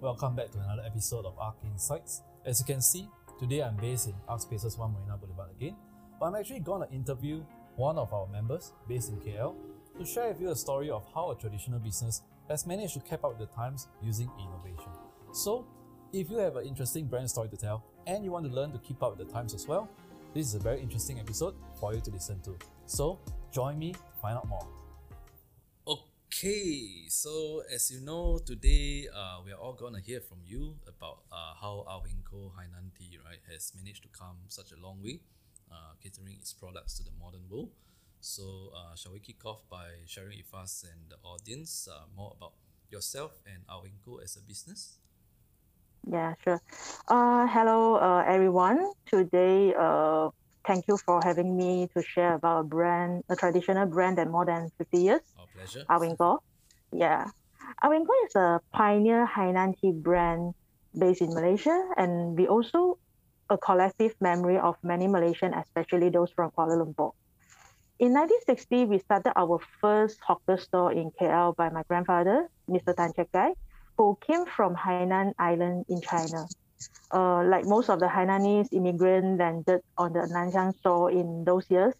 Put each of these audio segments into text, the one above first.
Welcome back to another episode of Arc Insights. As you can see, today I'm based in Arc Spaces 1 Marina Boulevard again, but I'm actually going to interview one of our members based in KL to share with you a story of how a traditional business has managed to keep up with the times using innovation. So, if you have an interesting brand story to tell and you want to learn to keep up with the times as well, this is a very interesting episode for you to listen to. So, join me to find out more. Okay, so as you know, today uh, we are all gonna hear from you about uh, how Ah Weng Koh Hainan Tea right has managed to come such a long way, uh, catering its products to the modern world. So, uh, shall we kick off by sharing with us and the audience uh, more about yourself and Ah Weng Koh as a business? Yeah, sure. Uh, hello, uh, everyone. Today, uh, thank you for having me to share about a brand, a traditional brand that more than 50 years, Our pleasure. Awingo. Yeah. Awingo is a pioneer Hainan tea brand based in Malaysia, and we also a collective memory of many Malaysians, especially those from Kuala Lumpur. In 1960, we started our first hawker store in KL by my grandfather, Mr. Tan Chek Kai, who came from Hainan Island in China. Uh, like most of the Hainanese immigrants landed on the Nanyang shore in those years,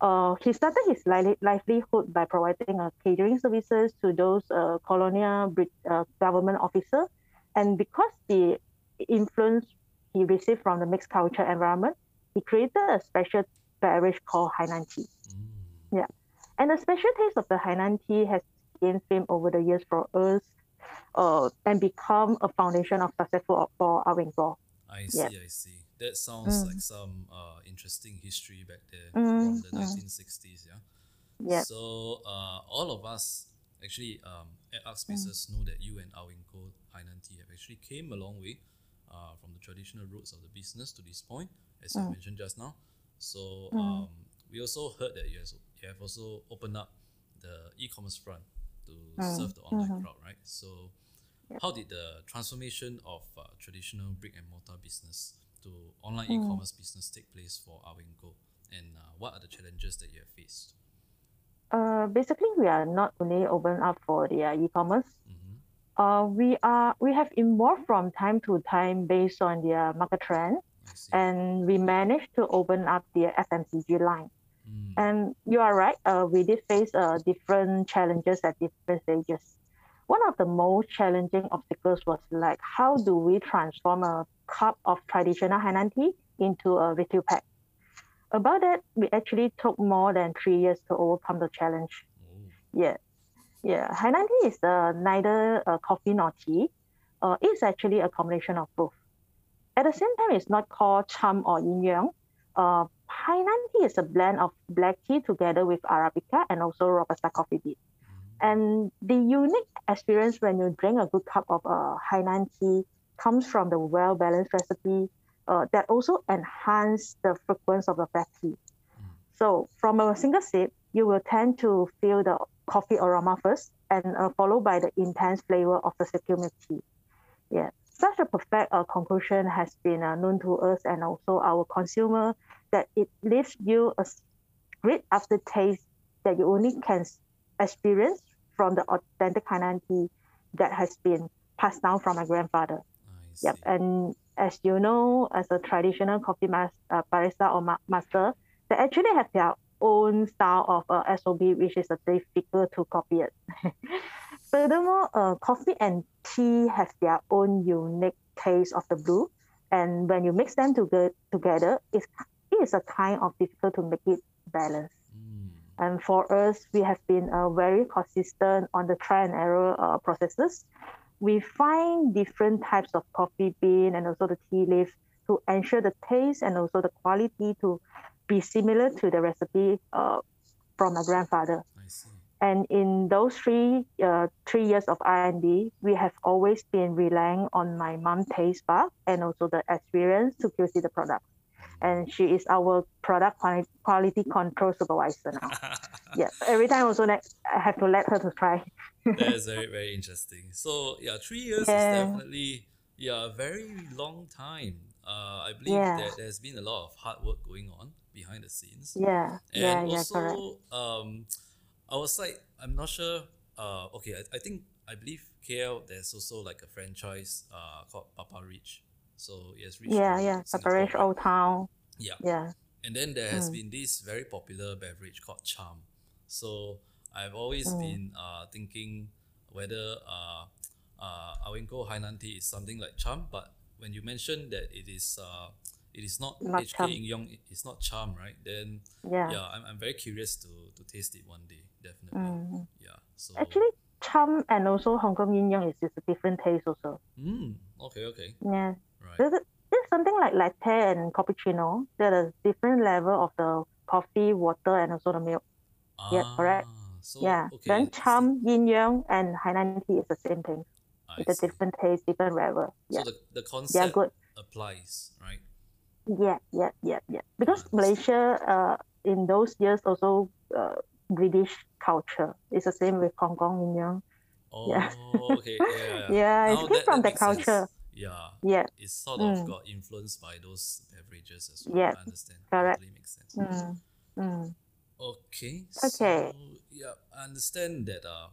uh, he started his li- livelihood by providing uh, catering services to those uh, colonial Brit- uh, government officers. And because the influence he received from the mixed culture environment, he created a special beverage called Hainan tea. Mm. And the special taste of the Hainan tea has gained fame over the years for us uh, and become a foundation of successful for our Wingo. I see. I see. That sounds Mm. like some uh, interesting history back there Mm, from the mm. 1960s, yeah? Yeah. So uh, all of us actually um, at Arc Spaces know that you and Awinko Hainan Tea have actually came a long way uh, from the traditional roots of the business to this point, as you Mm. mentioned just now. So Mm. um, we also heard that you, has, you have also opened up the e-commerce front to Mm. serve the online Mhm. crowd, right? So Yep. how did the transformation of uh, traditional brick and mortar business to online Mm. e-commerce business take place for Awinko? And uh, what are the challenges that you have faced? Uh, basically, we are not only open up for the uh, e-commerce. hmm Uh, we are we have evolved from time to time based on the uh, market trend, and we managed to open up the FMCG line. Mm. And you are right. Uh, we did face uh, different challenges at different stages. One of the most challenging obstacles was like how do we transform a cup of traditional Hainan tea into a retail pack? About that, we actually took more than three years to overcome the challenge. Oh. Yeah, yeah. Hainan tea is uh, neither uh, coffee nor tea. Uh, it's actually a combination of both. At the same time, it's not called cham or yin yang. Uh, Hainan tea is a blend of black tea together with Arabica and also Robusta coffee bean. Mm. And the unique experience when you drink a good cup of uh, Hainan tea comes from the well-balanced recipe uh, that also enhance the fragrance of the black tea. Mm. So from a single sip, you will tend to feel the coffee aroma first, and uh, followed by the intense flavor of the silky tea. Yeah, such a perfect uh, conclusion has been uh, known to us and also our consumer that it leaves you a great aftertaste that you only can experience from the authentic Hainan tea that has been passed down from my grandfather. Yep, and as you know, as a traditional coffee mas- uh, barista or ma- master, they actually have their own style of uh, SOP, which is a difficult to copy it. Furthermore, uh, coffee and tea have their own unique taste of the brew, and when you mix them toge- together, it's, it is a kind of difficult to make it balanced. Mm. And for us, we have been uh, very consistent on the try and error uh, processes. We find different types of coffee bean and also the tea leaf to ensure the taste and also the quality to be similar to the recipe uh, from my grandfather. And in those three uh, three years of R&D, we have always been relying on my mom taste bud and also the experience to QC the product. And she is our product quali- quality control supervisor now. yeah, every time also I have to let her to try. that is very very interesting. So yeah, three years Yeah. is definitely yeah a very long time. Uh, I believe Yeah. that there's been a lot of hard work going on behind the scenes. Yeah, And yeah, yeah, correct. um, our side, I'm not sure. Uh, okay, I, I think I believe KL there's also like a franchise uh, called PappaRich. So has reached Yeah, yeah. Separation right? Old Town. Yeah. Yeah. And then there has Mm. been this very popular beverage called Cham. So I've always Mm. been uh, thinking whether uh, uh, Awinko Hainan tea is something like Cham, but when you mentioned that it is uh, it is not, Not HK Cham. Ing Yong, it's not Cham, right? Then Yeah. yeah, I'm, I'm very curious to, to taste it one day, definitely. Mm. Yeah. So Actually, cham and also Hong Kong Yin Yang is just a different taste also. mm, okay, okay. Yeah. Right. There's, there's something like latte and cappuccino. There's a different level of the coffee, water, and also the milk. yeah, correct. Ah, So, yeah. okay. Then Cham, Yin Yang, and Hainan tea is the same thing. I It's a different taste, different level. Yeah. So Yeah. the, the concept good. applies, right? Yeah, yeah, yeah, yeah. Because. Malaysia, uh, in those years also uh, British culture. It's the same with Hong Kong, Yin Yang. Oh, Yeah. okay. Yeah, yeah. It's came from that the makes sense. culture. Yeah. Yeah. It's sort of Mm. got influenced by those beverages as well. Yeah, I understand. correct. Totally makes sense. Mm, mm. Okay. Okay. So, yeah, I understand that uh,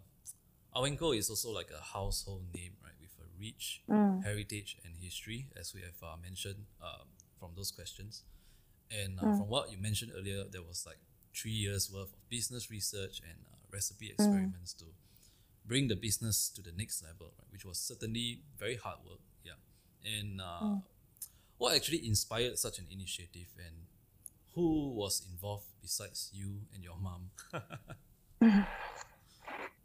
Awenko is also like a household name, right? With a rich Mm. heritage and history, as we have uh, mentioned um, from those questions. And uh, Mm. from what you mentioned earlier, there was like three years worth of business research and uh, recipe Mm. experiments to bring the business to the next level, right? Which was certainly very hard work. Yeah. And uh, Mm. what actually inspired such an initiative and who was involved besides you and your mom?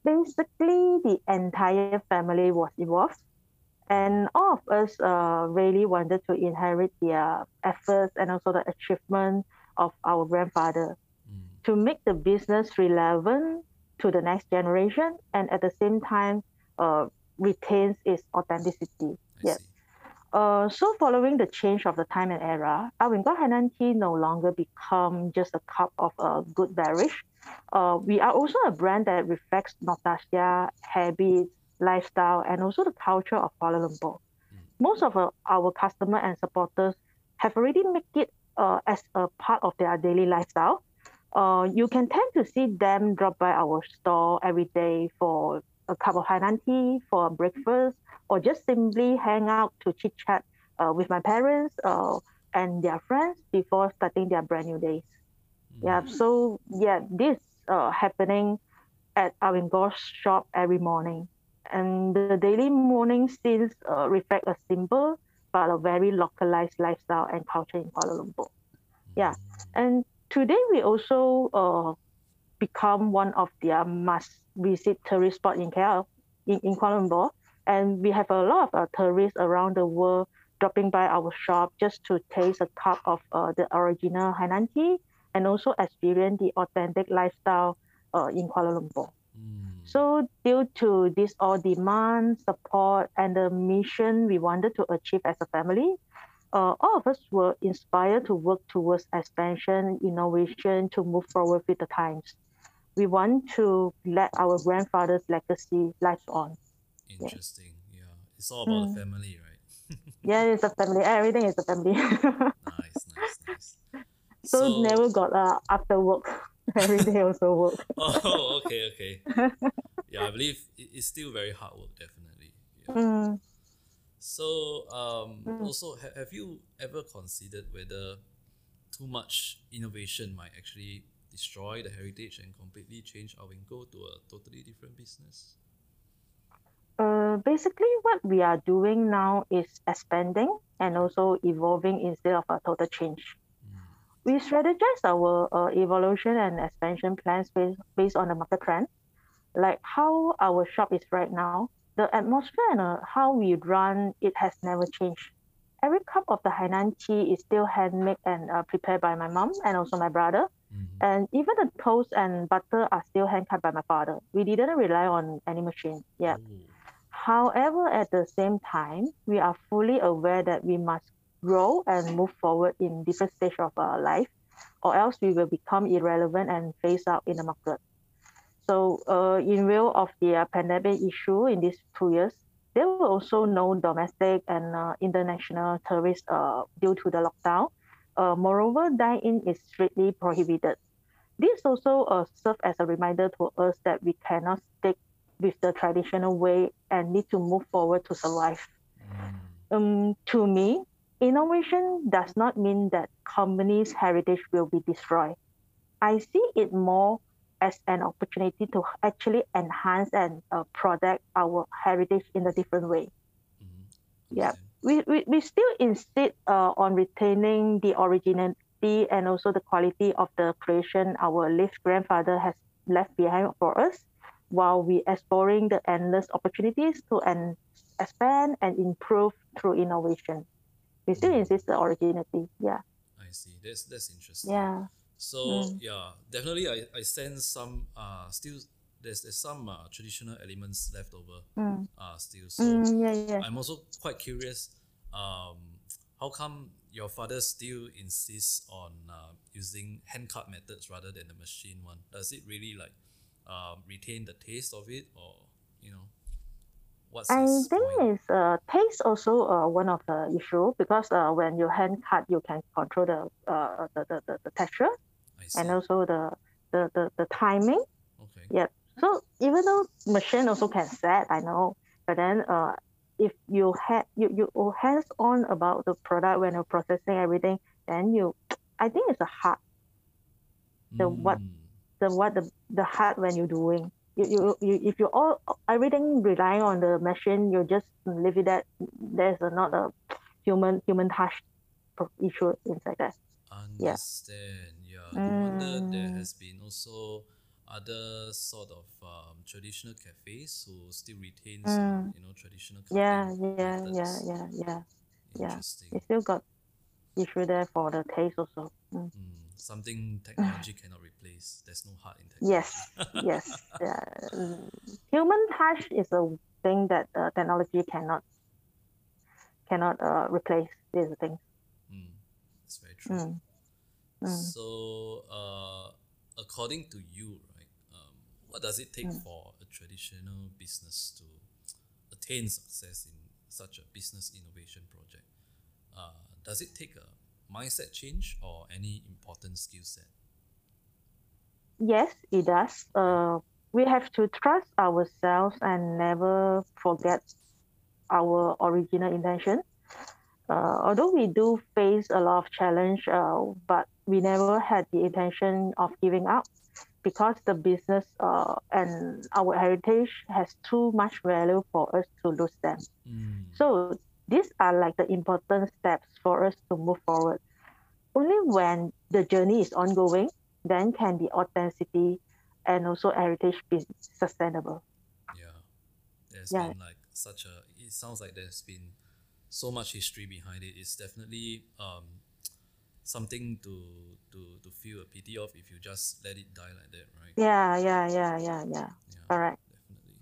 basically the entire family was involved and all of us uh, really wanted to inherit their efforts and also the achievement of our grandfather Mm, to make the business relevant to the next generation and at the same time uh, retains its authenticity. I yeah uh, so following the change of the time and era, Awingo Hainan Tea no longer become just a cup of a good beverage. Uh, we are also a brand that reflects nostalgia, habits, lifestyle, and also the culture of Kuala Lumpur. Mm. Most of our, our customer and supporters have already made it uh, as a part of their daily lifestyle. Uh, you can tend to see them drop by our store every day for a cup of Hainan tea, for breakfast, or just simply hang out to chit chat uh, with my parents uh, and their friends before starting their brand new days. Yeah, Mm, so yeah, this uh, happening at Awingo's shop every morning. And the daily morning scenes uh, reflect a simple but a very localized lifestyle and culture in Kuala Lumpur. yeah. And today we also uh, become one of their must visit tourist spot in KL, in, in Kuala Lumpur. And we have a lot of uh, tourists around the world dropping by our shop just to taste a cup of uh, the original Hainan tea and also experience the authentic lifestyle uh, in Kuala Lumpur. So, due to this all demand, support, and the mission we wanted to achieve as a family, uh, all of us were inspired to work towards expansion, innovation to move forward with the times. We want to let our grandfather's legacy live on. Interesting. Yeah. It's all about Mm. the family, right? Yeah, it's a family. Everything is a family. nice, nice, nice. so, never got uh, after work. Every day also work. Oh, okay, okay. yeah, I believe it's still very hard work, definitely. Yeah. Mm. So, um, Mm. also, ha- have you ever considered whether too much innovation might actually destroy the heritage and completely change our Awinko to a totally different business? Uh, basically, what we are doing now is expanding and also evolving instead of a total change. Mm, We strategize our uh, evolution and expansion plans based, based on the market trend, like how our shop is right now. The atmosphere and uh, how we run it has never changed. Every cup of the Hainan tea is still handmade and uh, prepared by my mom and also my brother. mhm. And even the toast and butter are still hand cut by my father. We didn't rely on any machine. Yeah. Oh, However, at the same time, we are fully aware that we must grow and move forward in different stage of our life, or else we will become irrelevant and phase out in the market. So, uh, in view of the uh, pandemic issue in these two years, there were also no domestic and uh, international tourists uh, due to the lockdown. Uh, moreover, dine-in is strictly prohibited. This also uh, serves as a reminder to us that we cannot stick with the traditional way and need to move forward to survive. Mm. Um, to me, innovation does not mean that company's heritage will be destroyed. I see it more as an opportunity to actually enhance and uh, protect our heritage in a different way. Mhm. Yeah. We, we, we still insist uh, on retaining the originality and also the quality of the creation our late grandfather has left behind for us, while we exploring the endless opportunities to en- expand and improve through innovation. We still Mm. insist the originality. Yeah. I see. That's that's interesting. Yeah. So Mm. yeah, definitely I, I sense some uh still there's there's some uh, traditional elements left over Mm. uh still. So Mm, yeah, yeah. I'm also quite curious. Um, how come your father still insists on uh, using hand cut methods rather than the machine one? Does it really like um, retain the taste of it, or you know, what's I think point? it's uh, taste also uh, one of the issue because uh, when you hand cut, you can control the uh, the, the, the, the texture and also the, the, the, the timing. okay. Yeah. So even though machine also can set, I know, but then uh, if you had you you hands on about the product when you're processing everything, then you, I think it's a hard the what- Mm, the what the the hard when you're doing. You, you, you if you all everything relying on the machine, you just leave it that there's a, not a human human touch issue inside that. Yeah. Understand. Yeah. No wonder there Mm. has been also other sort of um, traditional cafes who still retains uh, Mm. you know traditional Yeah, yeah, yeah, methods. yeah, yeah. yeah. Interesting. You still got issue there for the taste also. Mm. Mm, something technology cannot replace. There's no heart in technology. Yes, yes. Yeah. Mm. Human touch is a thing that uh, technology cannot cannot uh, replace. Is the thing. Mm, that's very true. Mm. Mm. So, uh, according to you, right, um, what does it take Mm. for a traditional business to attain success in such a business innovation project? Uh, does it take a mindset change or any important skill set? Yes, it does. Uh, we have to trust ourselves and never forget our original intention. Uh, although we do face a lot of challenge, uh, but we never had the intention of giving up because the business uh, and our heritage has too much value for us to lose them. Mm, So these are like the important steps for us to move forward. Only when the journey is ongoing, then can the authenticity and also heritage be sustainable. yeah, there's Yeah. been like such a. It sounds like there's been so much history behind it. It's definitely um, something to to to feel a pity of if you just let it die like that, right? Yeah, yeah, yeah, yeah, yeah. Yeah, Correct. definitely.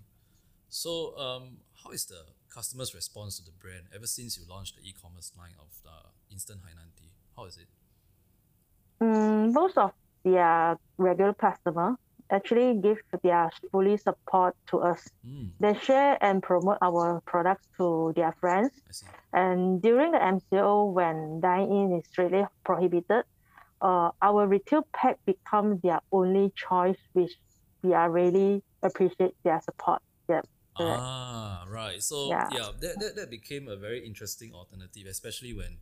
So, um, how is the customers' response to the brand ever since you launched the e-commerce line of the instant Hainan tea? How is it? Mm, most of their regular customer actually give their fully support to us. Mm, They share and promote our products to their friends And during the MCO, when dine-in is strictly prohibited, uh, our retail pack becomes their only choice, which we are really appreciate their support. Yeah, correct. Ah, right. So yeah, Yeah. that, that, that became a very interesting alternative, especially when,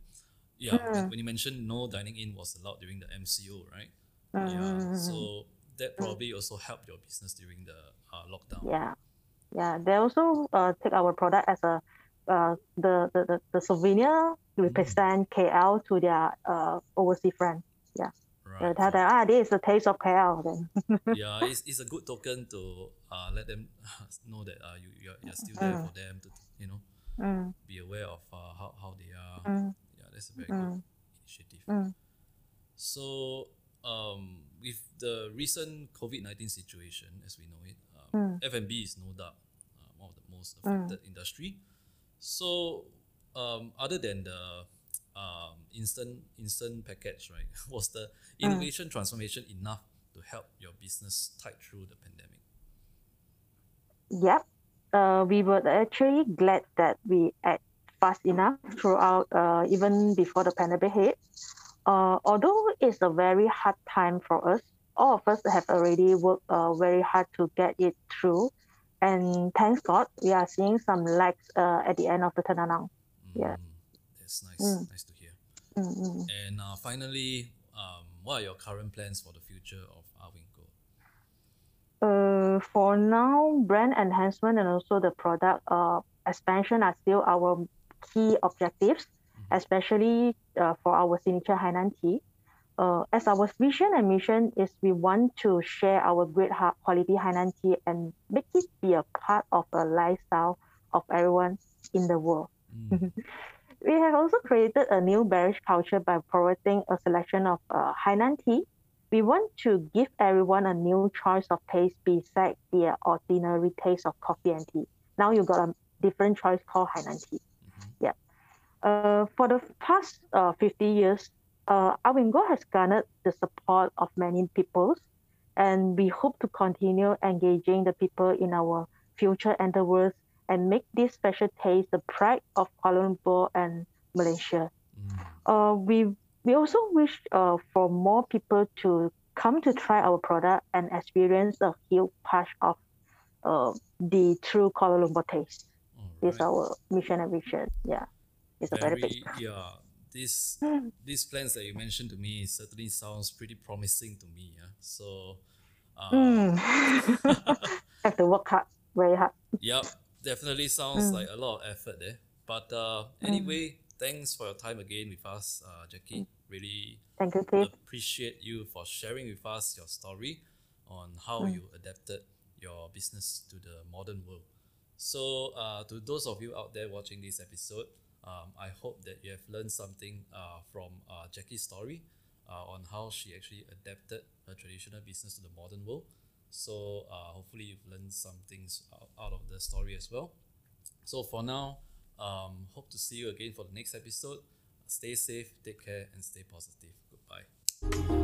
yeah, when, Mm. when you mentioned no dining in was allowed during the MCO, right? Mm, Yeah. mm, mm, So that probably also helped your business during the uh, lockdown. yeah, yeah. They also uh, take our product as a uh, the, the, the, the souvenir represent KL to their uh, overseas friend. They Right. tell them, ah, this is the taste of KL. Yeah, it's, it's a good token to uh, let them know that uh, you you're, you're still there Mm. for them to you know mm, be aware of uh, how, how they are. mm, Yeah, that's a very Mm. good initiative. mm, So, um, with the recent COVID nineteen situation as we know it, Mm. um, F and B is no doubt uh, one of the most affected industry. So, um, other than the um, instant instant package, right, was the Mm. innovation transformation enough to help your business tide through the pandemic? Yep. Uh, we were actually glad that we act fast enough throughout, uh, even before the pandemic hit. Uh, although it's a very hard time for us, all of us have already worked uh, very hard to get it through. and thanks God, we are seeing some legs uh, at the end of the turnaround. Yeah. That's nice. Mm. Nice to hear. Mm-mm. And uh, finally, um, what are your current plans for the future of Awingo? Uh, for now, brand enhancement and also the product uh, expansion are still our key objectives, Mhm. especially uh, for our signature Hainan tea. Uh, as our vision and mission is we want to share our great ha- quality Hainan tea and make it be a part of a lifestyle of everyone in the world. Mm. We have also created a new beverage culture by promoting a selection of uh, Hainan tea. We want to give everyone a new choice of taste beside their ordinary taste of coffee and tea. Now you got a different choice called Hainan tea. Mhm. Yeah. Uh, for the past uh, 50 years, uh, Awingo has garnered the support of many peoples, and we hope to continue engaging the people in our future endeavors and make this special taste the pride of Kuala Lumpur and Malaysia. Mm. Uh, we we also wish uh, for more people to come to try our product and experience a huge part of uh, the true Kuala Lumpur taste. This is our mission and vision. Yeah, it's a very, very big. yeah this these plans that you mentioned to me certainly sounds pretty promising to me yeah so uh, Mm. Have to work hard, very hard. yep definitely sounds Mm. like a lot of effort there but uh, anyway thanks for your time again with us uh, jackie really Thank you, appreciate you for sharing with us your story on how Mm. you adapted your business to the modern world. So, uh, to those of you out there watching this episode, um, I hope that you have learned something uh, from uh, Jackie's story uh, on how she actually adapted her traditional business to the modern world. So, uh, hopefully, you've learned some things out, of the story as well. So, for now, um, hope to see you again for the next episode. Stay safe, take care, and stay positive. Goodbye.